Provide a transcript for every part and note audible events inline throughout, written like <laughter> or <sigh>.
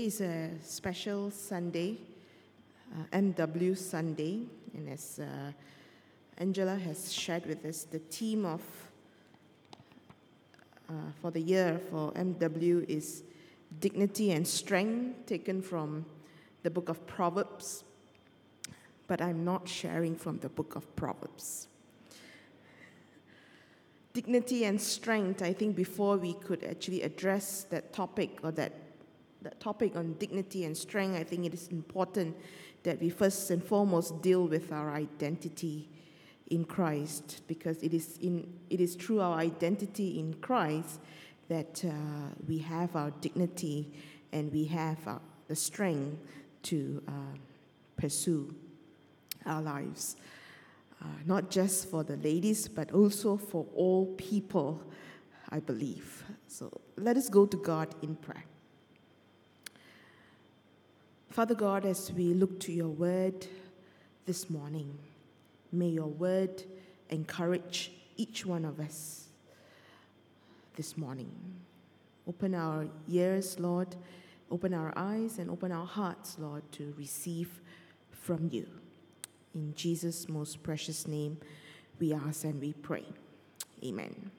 is a special Sunday, uh, MW Sunday, and as uh, Angela has shared with us, the theme of uh, for the year for MW is dignity and strength, taken from the book of Proverbs. But I'm not sharing from the book of Proverbs. Dignity and strength, I think, before we could actually address that topic or that that topic on dignity and strength, I think it is important that we first and foremost deal with our identity in Christ, because it is, in, it is through our identity in Christ that uh, we have our dignity and we have our, the strength to uh, pursue our lives. Uh, not just for the ladies, but also for all people, I believe. So let us go to God in prayer. Father God, as we look to your word this morning, may your word encourage each one of us this morning. Open our ears, Lord, open our eyes, and open our hearts, Lord, to receive from you. In Jesus' most precious name, we ask and we pray. Amen.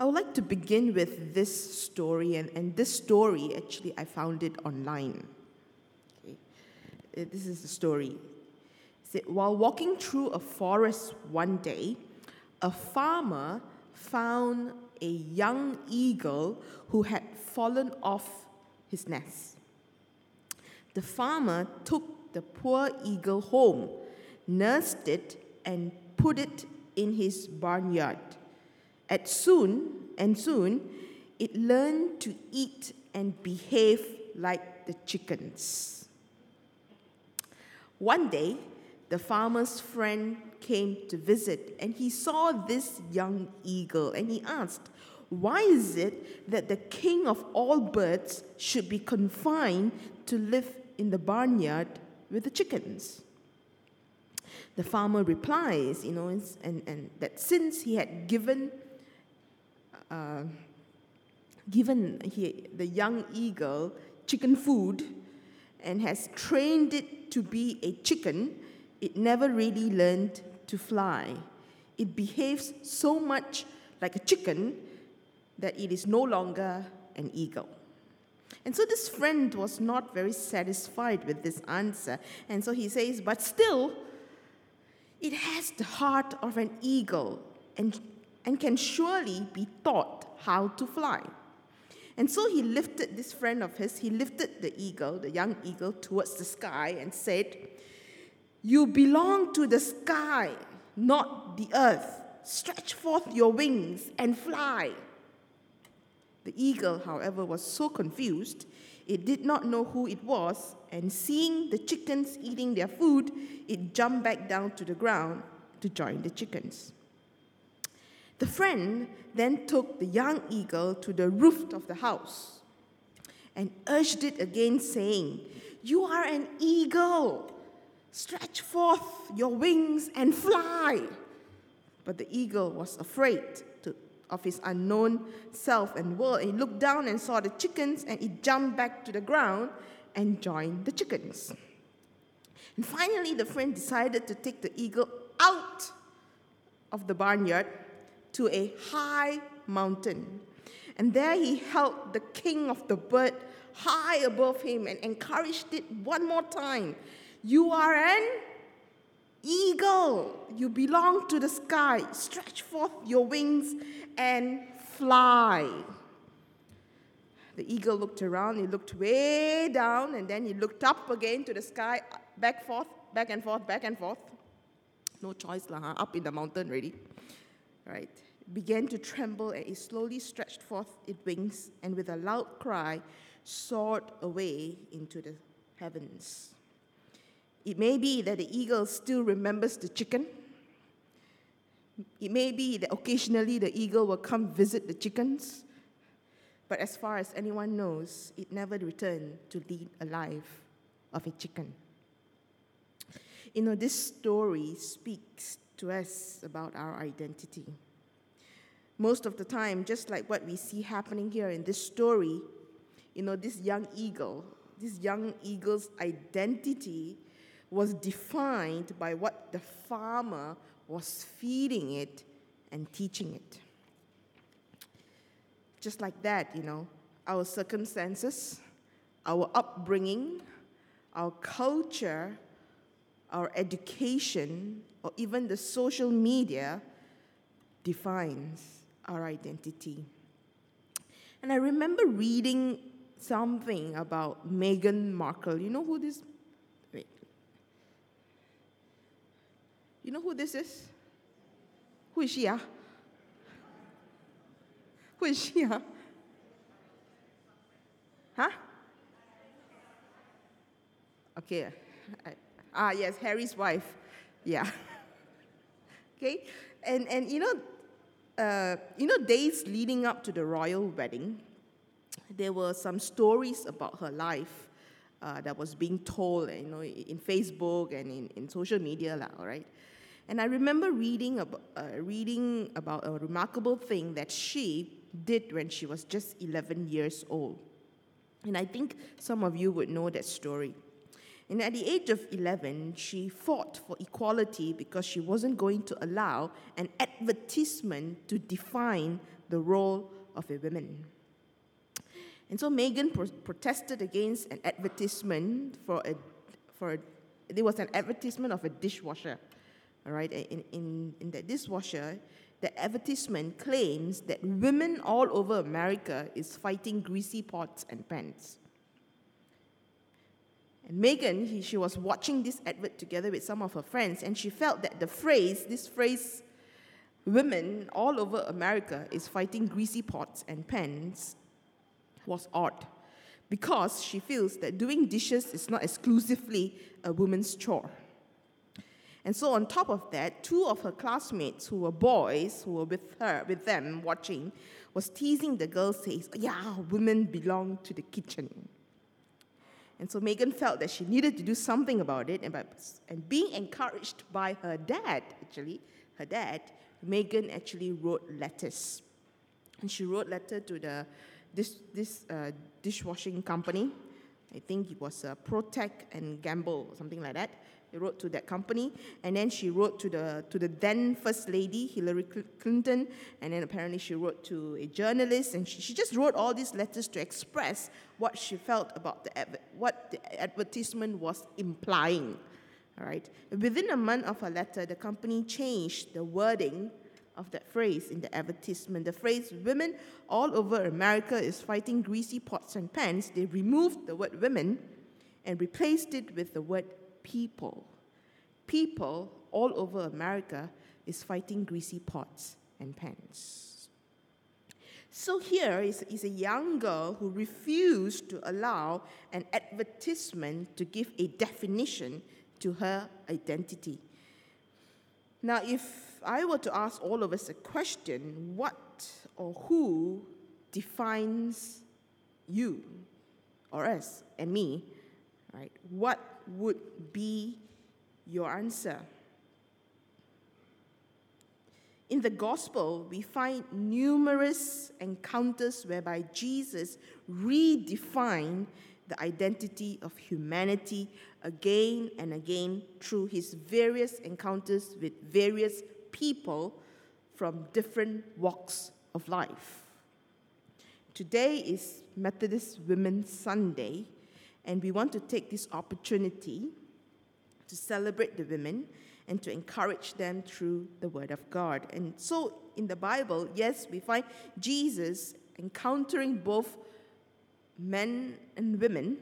I would like to begin with this story, and, and this story actually I found it online. Okay. Uh, this is the story. Said, While walking through a forest one day, a farmer found a young eagle who had fallen off his nest. The farmer took the poor eagle home, nursed it, and put it in his barnyard. At soon and soon, it learned to eat and behave like the chickens. One day, the farmer's friend came to visit and he saw this young eagle and he asked, Why is it that the king of all birds should be confined to live in the barnyard with the chickens? The farmer replies, you know, and, and that since he had given uh, given he, the young eagle chicken food and has trained it to be a chicken, it never really learned to fly. It behaves so much like a chicken that it is no longer an eagle. And so this friend was not very satisfied with this answer. And so he says, But still, it has the heart of an eagle and and can surely be taught how to fly. And so he lifted this friend of his, he lifted the eagle, the young eagle, towards the sky and said, You belong to the sky, not the earth. Stretch forth your wings and fly. The eagle, however, was so confused, it did not know who it was, and seeing the chickens eating their food, it jumped back down to the ground to join the chickens. The friend then took the young eagle to the roof of the house and urged it again, saying, You are an eagle. Stretch forth your wings and fly. But the eagle was afraid to, of his unknown self and world. He looked down and saw the chickens, and he jumped back to the ground and joined the chickens. And finally, the friend decided to take the eagle out of the barnyard to a high mountain. And there he held the king of the bird high above him and encouraged it one more time. You are an eagle. You belong to the sky. Stretch forth your wings and fly. The eagle looked around, he looked way down, and then he looked up again to the sky, back forth, back and forth, back and forth. No choice, lah, huh? up in the mountain already right, began to tremble and it slowly stretched forth its wings and with a loud cry soared away into the heavens. It may be that the eagle still remembers the chicken. It may be that occasionally the eagle will come visit the chickens. But as far as anyone knows, it never returned to lead a life of a chicken. You know, this story speaks to us about our identity. Most of the time, just like what we see happening here in this story, you know, this young eagle, this young eagle's identity was defined by what the farmer was feeding it and teaching it. Just like that, you know, our circumstances, our upbringing, our culture, our education, or even the social media defines our identity. And I remember reading something about Meghan Markle. You know who this? Wait. You know who this is? Who is she? Ah? Who is she? Ah? Huh? Okay. ah, yes, Harry's wife. Yeah. <laughs> okay. And and you know, uh, you know, days leading up to the royal wedding, there were some stories about her life uh, that was being told, you know, in Facebook and in, in social media, lah, all right? And I remember reading, about, uh, reading about a remarkable thing that she did when she was just 11 years old. And I think some of you would know that story. And at the age of 11, she fought for equality because she wasn't going to allow an advertisement to define the role of a woman. And so Meghan pro- protested against an advertisement for a, for a, there was an advertisement of a dishwasher, all right? In, in, in that dishwasher, the advertisement claims that women all over America is fighting greasy pots and pans. And Meghan, he, she was watching this advert together with some of her friends, and she felt that the phrase, this phrase, women all over America is fighting greasy pots and pans, was odd because she feels that doing dishes is not exclusively a woman's chore. And so, on top of that, two of her classmates who were boys, who were with her, with them watching, was teasing the girl, says, Yeah, women belong to the kitchen. And so Meghan felt that she needed to do something about it. And, by, and being encouraged by her dad, actually, her dad, Meghan actually wrote letters. And she wrote letter to the, this, this uh, dishwashing company. I think it was uh, Procter and Gamble or something like that. Wrote to that company, and then she wrote to the to the then First Lady Hillary Clinton, and then apparently she wrote to a journalist, and she, she just wrote all these letters to express what she felt about the what the advertisement was implying. All right. Within a month of her letter, the company changed the wording of that phrase in the advertisement. The phrase "women all over America is fighting greasy pots and pans." They removed the word "women" and replaced it with the word people. People all over America is fighting greasy pots and pans. So here is, is a young girl who refused to allow an advertisement to give a definition to her identity. Now, if I were to ask all of us a question, what or who defines you or us and me, right? What would be your answer? In the gospel, we find numerous encounters whereby Jesus redefined the identity of humanity again and again through his various encounters with various people from different walks of life. Today is Methodist Women's Sunday, and we want to take this opportunity to celebrate the women and to encourage them through the Word of God. And so in the Bible, yes, we find Jesus encountering both men and women.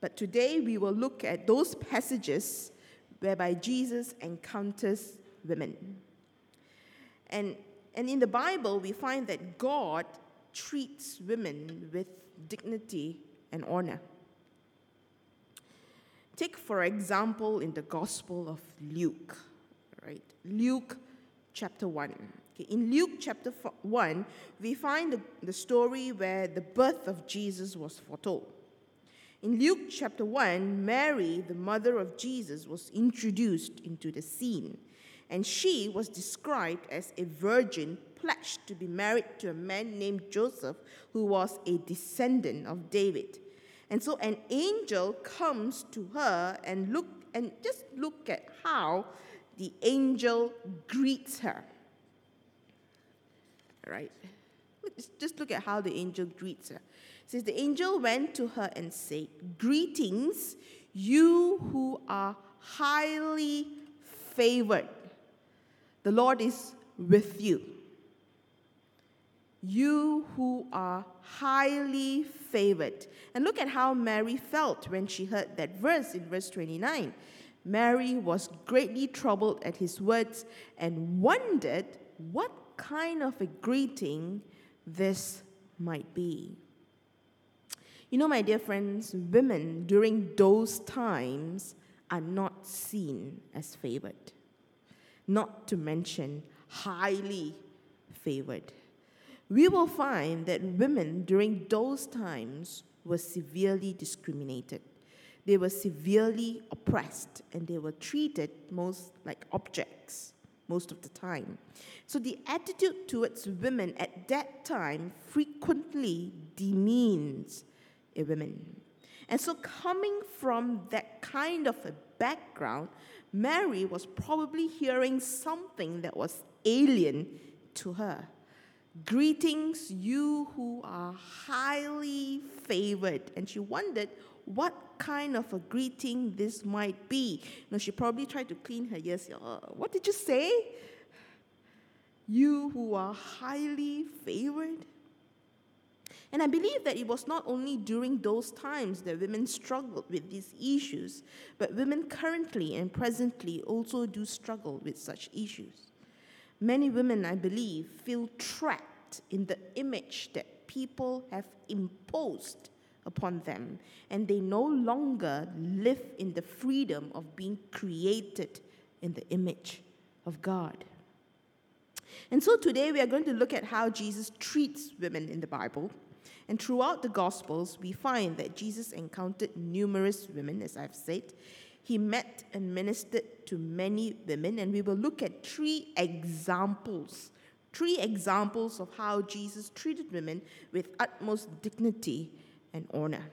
But today we will look at those passages whereby Jesus encounters women. And, and in the Bible, we find that God treats women with dignity and honor. Take, for example, in the Gospel of Luke, right? Luke chapter 1. Okay, in Luke chapter 1, we find the, the story where the birth of Jesus was foretold. In Luke chapter 1, Mary, the mother of Jesus, was introduced into the scene. and she was described as a virgin pledged to be married to a man named Joseph, who was a descendant of David. And so an angel comes to her and look and just look at how the angel greets her. Right? Just look at how the angel greets her. It says the angel went to her and said, Greetings, you who are highly favored. The Lord is with you. You who are highly favored. And look at how Mary felt when she heard that verse in verse 29. Mary was greatly troubled at his words and wondered what kind of a greeting this might be. You know, my dear friends, women during those times are not seen as favored, not to mention highly favored. We will find that women during those times were severely discriminated. They were severely oppressed and they were treated most like objects most of the time. So the attitude towards women at that time frequently demeans a woman. And so, coming from that kind of a background, Mary was probably hearing something that was alien to her. Greetings, you who are highly favored. And she wondered what kind of a greeting this might be. Know, she probably tried to clean her ears. Uh, what did you say? You who are highly favored? And I believe that it was not only during those times that women struggled with these issues, but women currently and presently also do struggle with such issues. Many women, I believe, feel trapped in the image that people have imposed upon them, and they no longer live in the freedom of being created in the image of God. And so today we are going to look at how Jesus treats women in the Bible and throughout the Gospels, we find that Jesus encountered numerous women, as I've said. He met and ministered to many women, and we will look at three examples three examples of how Jesus treated women with utmost dignity and honor.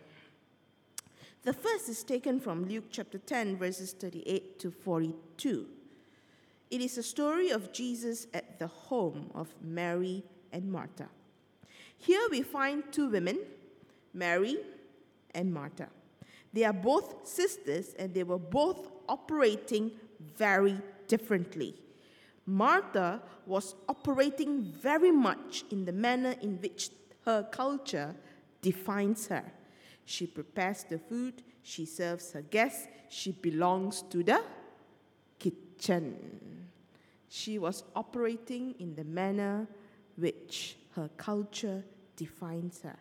The first is taken from Luke chapter 10, verses 38 to 42. It is a story of Jesus at the home of Mary and Martha. Here we find two women, Mary and Martha. They are both sisters and they were both operating very differently. Martha was operating very much in the manner in which her culture defines her. She prepares the food, she serves her guests, she belongs to the kitchen. She was operating in the manner which her culture defines her.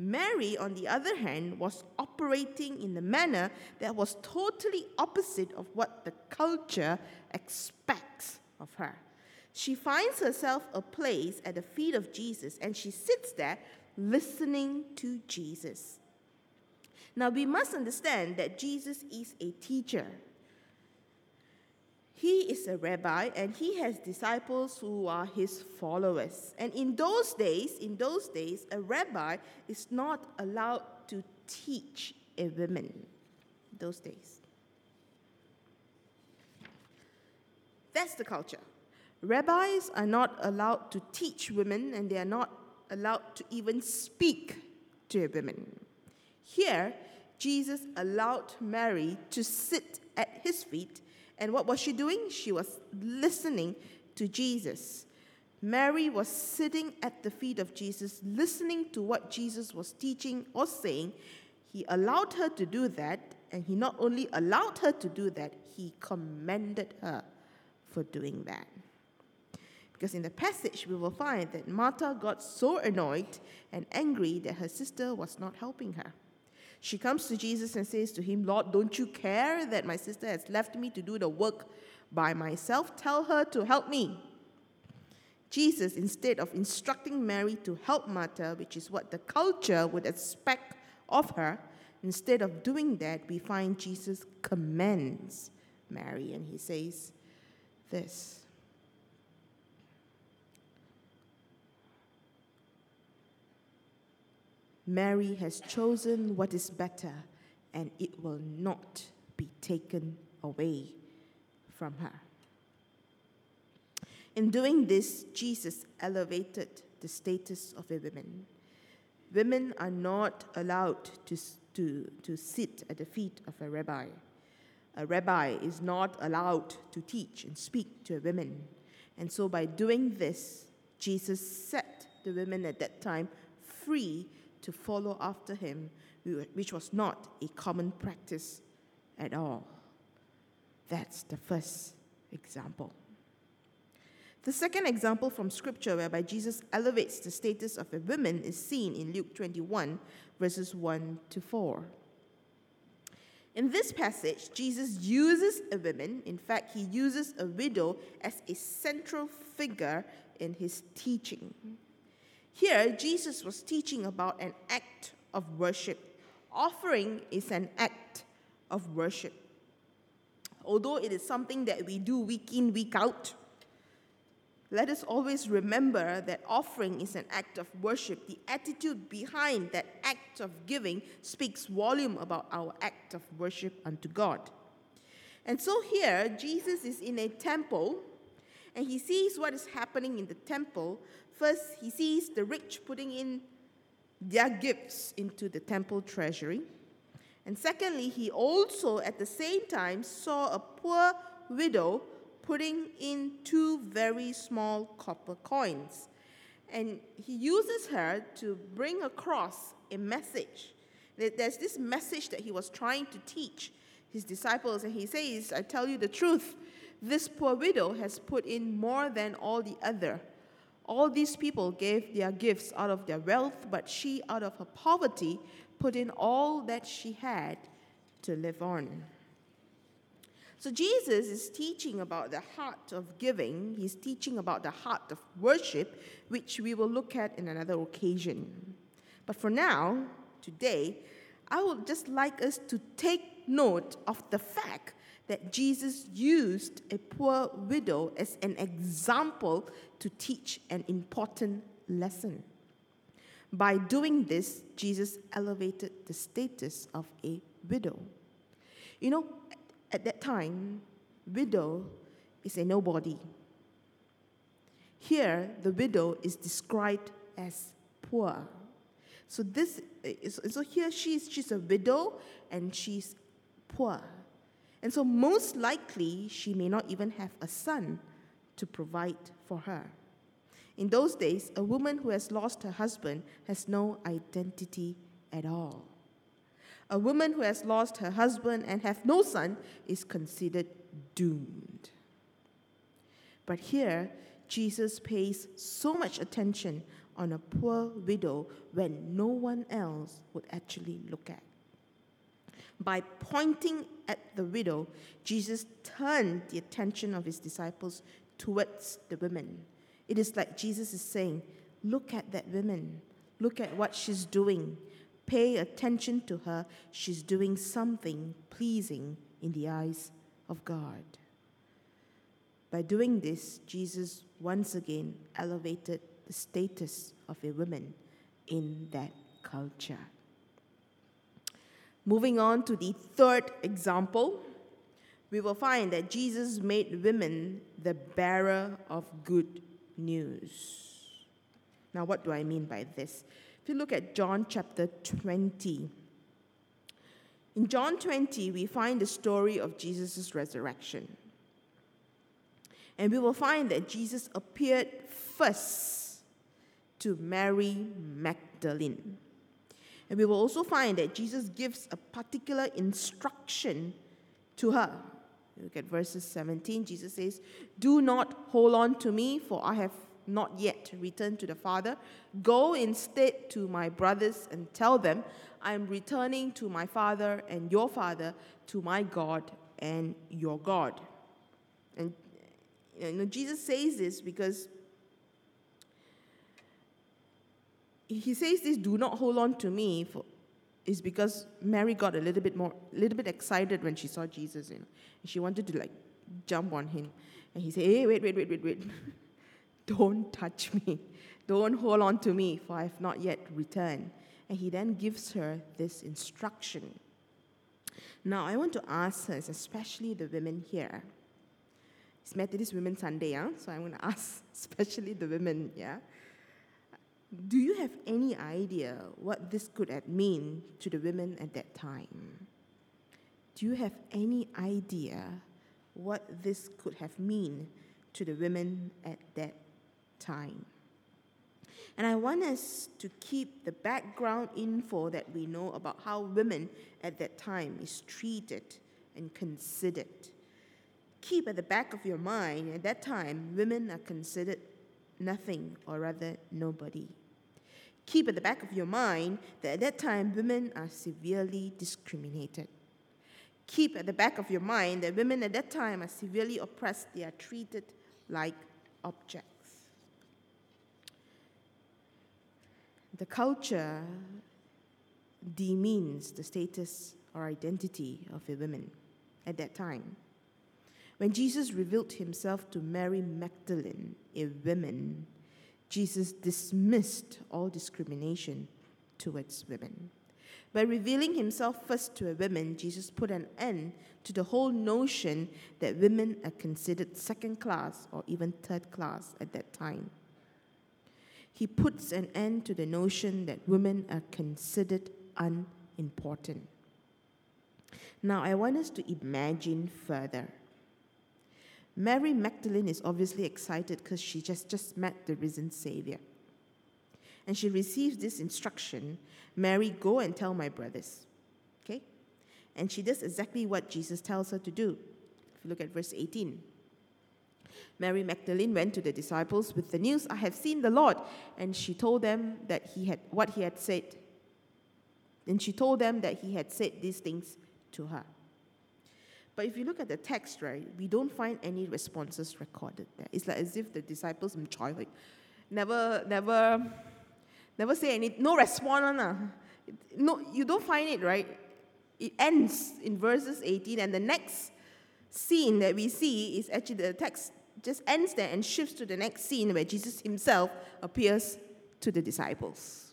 Mary, on the other hand, was operating in a manner that was totally opposite of what the culture expects of her. She finds herself a place at the feet of Jesus and she sits there listening to Jesus. Now, we must understand that Jesus is a teacher. He is a rabbi and he has disciples who are his followers. And in those days, in those days, a rabbi is not allowed to teach a woman. Those days. That's the culture. Rabbis are not allowed to teach women and they are not allowed to even speak to a woman. Here, Jesus allowed Mary to sit at his feet and what was she doing? She was listening to Jesus. Mary was sitting at the feet of Jesus, listening to what Jesus was teaching or saying. He allowed her to do that, and he not only allowed her to do that, he commended her for doing that. Because in the passage, we will find that Martha got so annoyed and angry that her sister was not helping her. She comes to Jesus and says to him, Lord, don't you care that my sister has left me to do the work by myself? Tell her to help me. Jesus, instead of instructing Mary to help Martha, which is what the culture would expect of her, instead of doing that, we find Jesus commends Mary and he says, this. Mary has chosen what is better, and it will not be taken away from her. In doing this, Jesus elevated the status of a woman. Women are not allowed to, to, to sit at the feet of a rabbi. A rabbi is not allowed to teach and speak to a woman. And so, by doing this, Jesus set the women at that time free to follow after him, which was not a common practice at all. That's the first example. The second example from Scripture whereby Jesus elevates the status of a woman is seen in Luke 21, verses 1 to 4. In this passage, Jesus uses a woman, in fact, he uses a widow as a central figure in his teaching. Here, Jesus was teaching about an act of worship. Offering is an act of worship. Although it is something that we do week in, week out, let us always remember that offering is an act of worship. The attitude behind that act of giving speaks volume about our act of worship unto God. And so here, Jesus is in a temple and he sees what is happening in the temple. First, he sees the rich putting in their gifts into the temple treasury. And secondly, he also at the same time saw a poor widow putting in two very small copper coins. And he uses her to bring across a message. There's this message that he was trying to teach his disciples, and he says, I tell you the truth, this poor widow has put in more than all the other. All these people gave their gifts out of their wealth, but she, out of her poverty, put in all that she had to live on. So Jesus is teaching about the heart of giving. He's teaching about the heart of worship, which we will look at in another occasion. But for now, today, I would just like us to take note of the fact that Jesus used a poor widow as an example to teach an important lesson. By doing this, Jesus elevated the status of a widow. You know, at that time, widow is a nobody. Here, the widow is described as poor. So this, so here she's she's a widow and she's poor, and so most likely she may not even have a son to provide for her. In those days, a woman who has lost her husband has no identity at all. A woman who has lost her husband and have no son is considered doomed. But here, Jesus pays so much attention on a poor widow when no one else would actually look at. By pointing at the widow, Jesus turned the attention of his disciples towards the women. It is like Jesus is saying, Look at that woman. Look at what she's doing pay attention to her, she's doing something pleasing in the eyes of God. By doing this, Jesus once again elevated the status of a woman in that culture. Moving on to the third example, we will find that Jesus made women the bearer of good news. Now, what do I mean by this? If you look at John chapter 20, in John 20, we find the story of Jesus' resurrection. And we will find that Jesus appeared first to Mary Magdalene. And we will also find that Jesus gives a particular instruction to her. Look at verses 17. Jesus says, Do not hold on to me, for I have not yet returned to the Father. Go instead to my brothers and tell them, I am returning to my Father and your Father, to my God and your God. And you know, Jesus says this because he says this, do not hold on to me, for, is because Mary got a little bit more, a little bit excited when she saw Jesus. You know, and she wanted to like jump on him. And he said, Hey, wait, wait, wait, wait, wait. <laughs> Don't touch me. Don't hold on to me, for I have not yet returned. And he then gives her this instruction. Now, I want to ask us, especially the women here. It's Methodist Women Sunday, huh? so I'm going <laughs> to ask, especially the women, yeah? Do you have any idea what this could have mean to the women at that time? Do you have any idea what this could have mean to the women at that time? And I want us to keep the background info that we know about how women at that time is treated and considered. Keep at the back of your mind, at that time, women are considered nothing, or rather, nobody. Keep at the back of your mind that at that time, women are severely discriminated. Keep at the back of your mind that women at that time are severely oppressed, they are treated like objects. The culture demeans the status or identity of a woman at that time. When Jesus revealed himself to Mary Magdalene, a woman, Jesus dismissed all discrimination towards women. By revealing himself first to a woman, Jesus put an end to the whole notion that women are considered second class or even third class at that time he puts an end to the notion that women are considered unimportant. Now, I want us to imagine further. Mary Magdalene is obviously excited because she just, just met the risen Savior. And she receives this instruction Mary, go and tell my brothers. Okay? And she does exactly what Jesus tells her to do. If you look at verse 18. Mary Magdalene went to the disciples with the news, I have seen the Lord. And she told them that he had what he had said. And she told them that he had said these things to her. But if you look at the text, right, we don't find any responses recorded there. It's like as if the disciples like never, never, never say any, no response. Uh. No, you don't find it, right? It ends in verses 18, and the next scene that we see is actually the text just ends there and shifts to the next scene where Jesus himself appears to the disciples.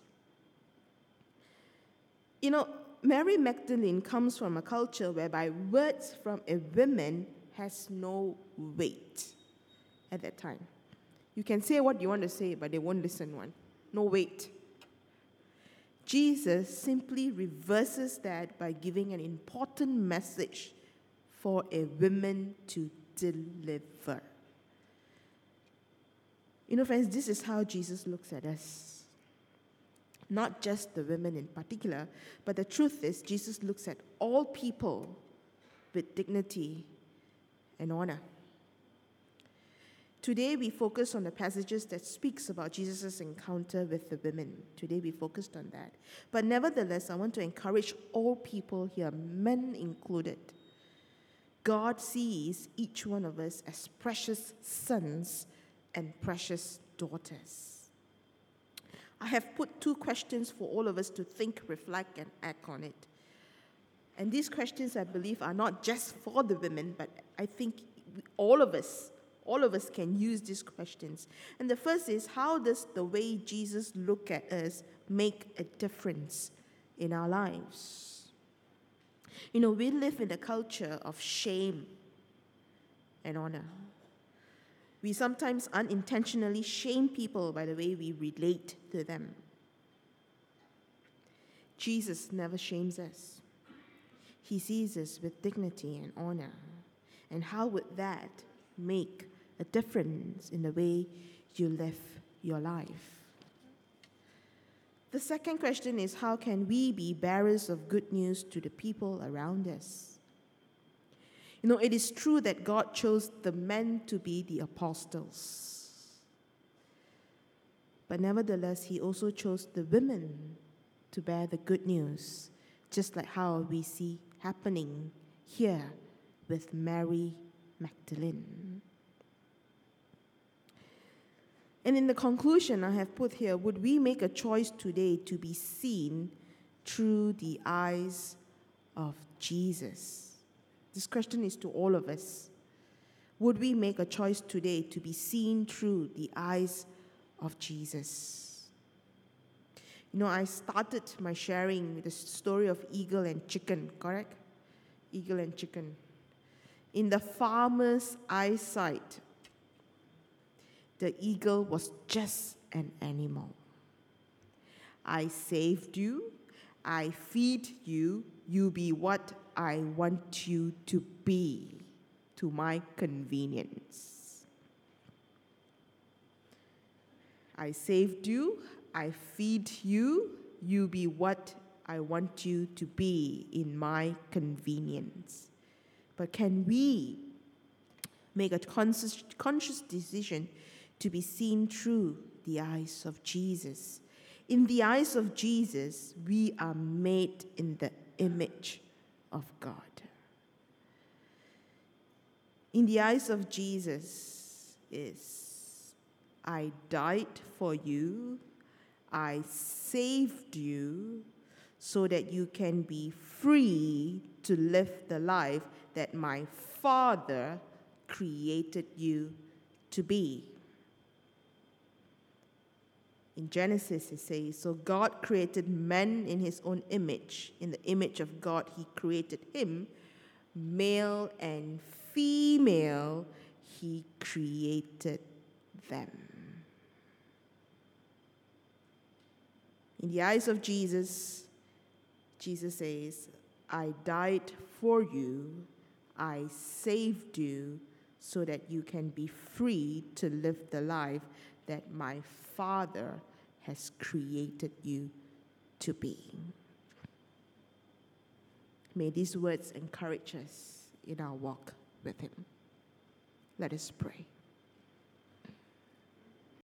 You know, Mary Magdalene comes from a culture whereby words from a woman has no weight at that time. You can say what you want to say, but they won't listen one. No weight. Jesus simply reverses that by giving an important message for a woman to deliver. You know, friends, this is how Jesus looks at us. Not just the women in particular, but the truth is, Jesus looks at all people with dignity and honor. Today we focus on the passages that speaks about Jesus' encounter with the women. Today we focused on that. But nevertheless, I want to encourage all people here, men included. God sees each one of us as precious sons and precious daughters. I have put two questions for all of us to think, reflect, and act on it. And these questions, I believe, are not just for the women, but I think all of us, all of us can use these questions. And the first is how does the way Jesus look at us make a difference in our lives? You know, we live in a culture of shame and honor. We sometimes unintentionally shame people by the way we relate to them. Jesus never shames us. He sees us with dignity and honor. And how would that make a difference in the way you live your life? The second question is how can we be bearers of good news to the people around us? You know, it is true that God chose the men to be the apostles. But nevertheless, He also chose the women to bear the good news, just like how we see happening here with Mary Magdalene. And in the conclusion, I have put here would we make a choice today to be seen through the eyes of Jesus? This question is to all of us. Would we make a choice today to be seen through the eyes of Jesus? You know, I started my sharing with the story of eagle and chicken, correct? Eagle and chicken. In the farmer's eyesight, the eagle was just an animal. I saved you, I feed you, you be what I want you to be to my convenience. I saved you, I feed you, you be what I want you to be in my convenience. But can we make a conscious, conscious decision to be seen through the eyes of Jesus? In the eyes of Jesus, we are made in the image of God. In the eyes of Jesus is I died for you, I saved you so that you can be free to live the life that my Father created you to be. In Genesis, it says, So God created man in his own image. In the image of God, he created him. Male and female, he created them. In the eyes of Jesus, Jesus says, I died for you, I saved you so that you can be free to live the life that my Father has created you to be. May these words encourage us in our walk with Him. Let us pray.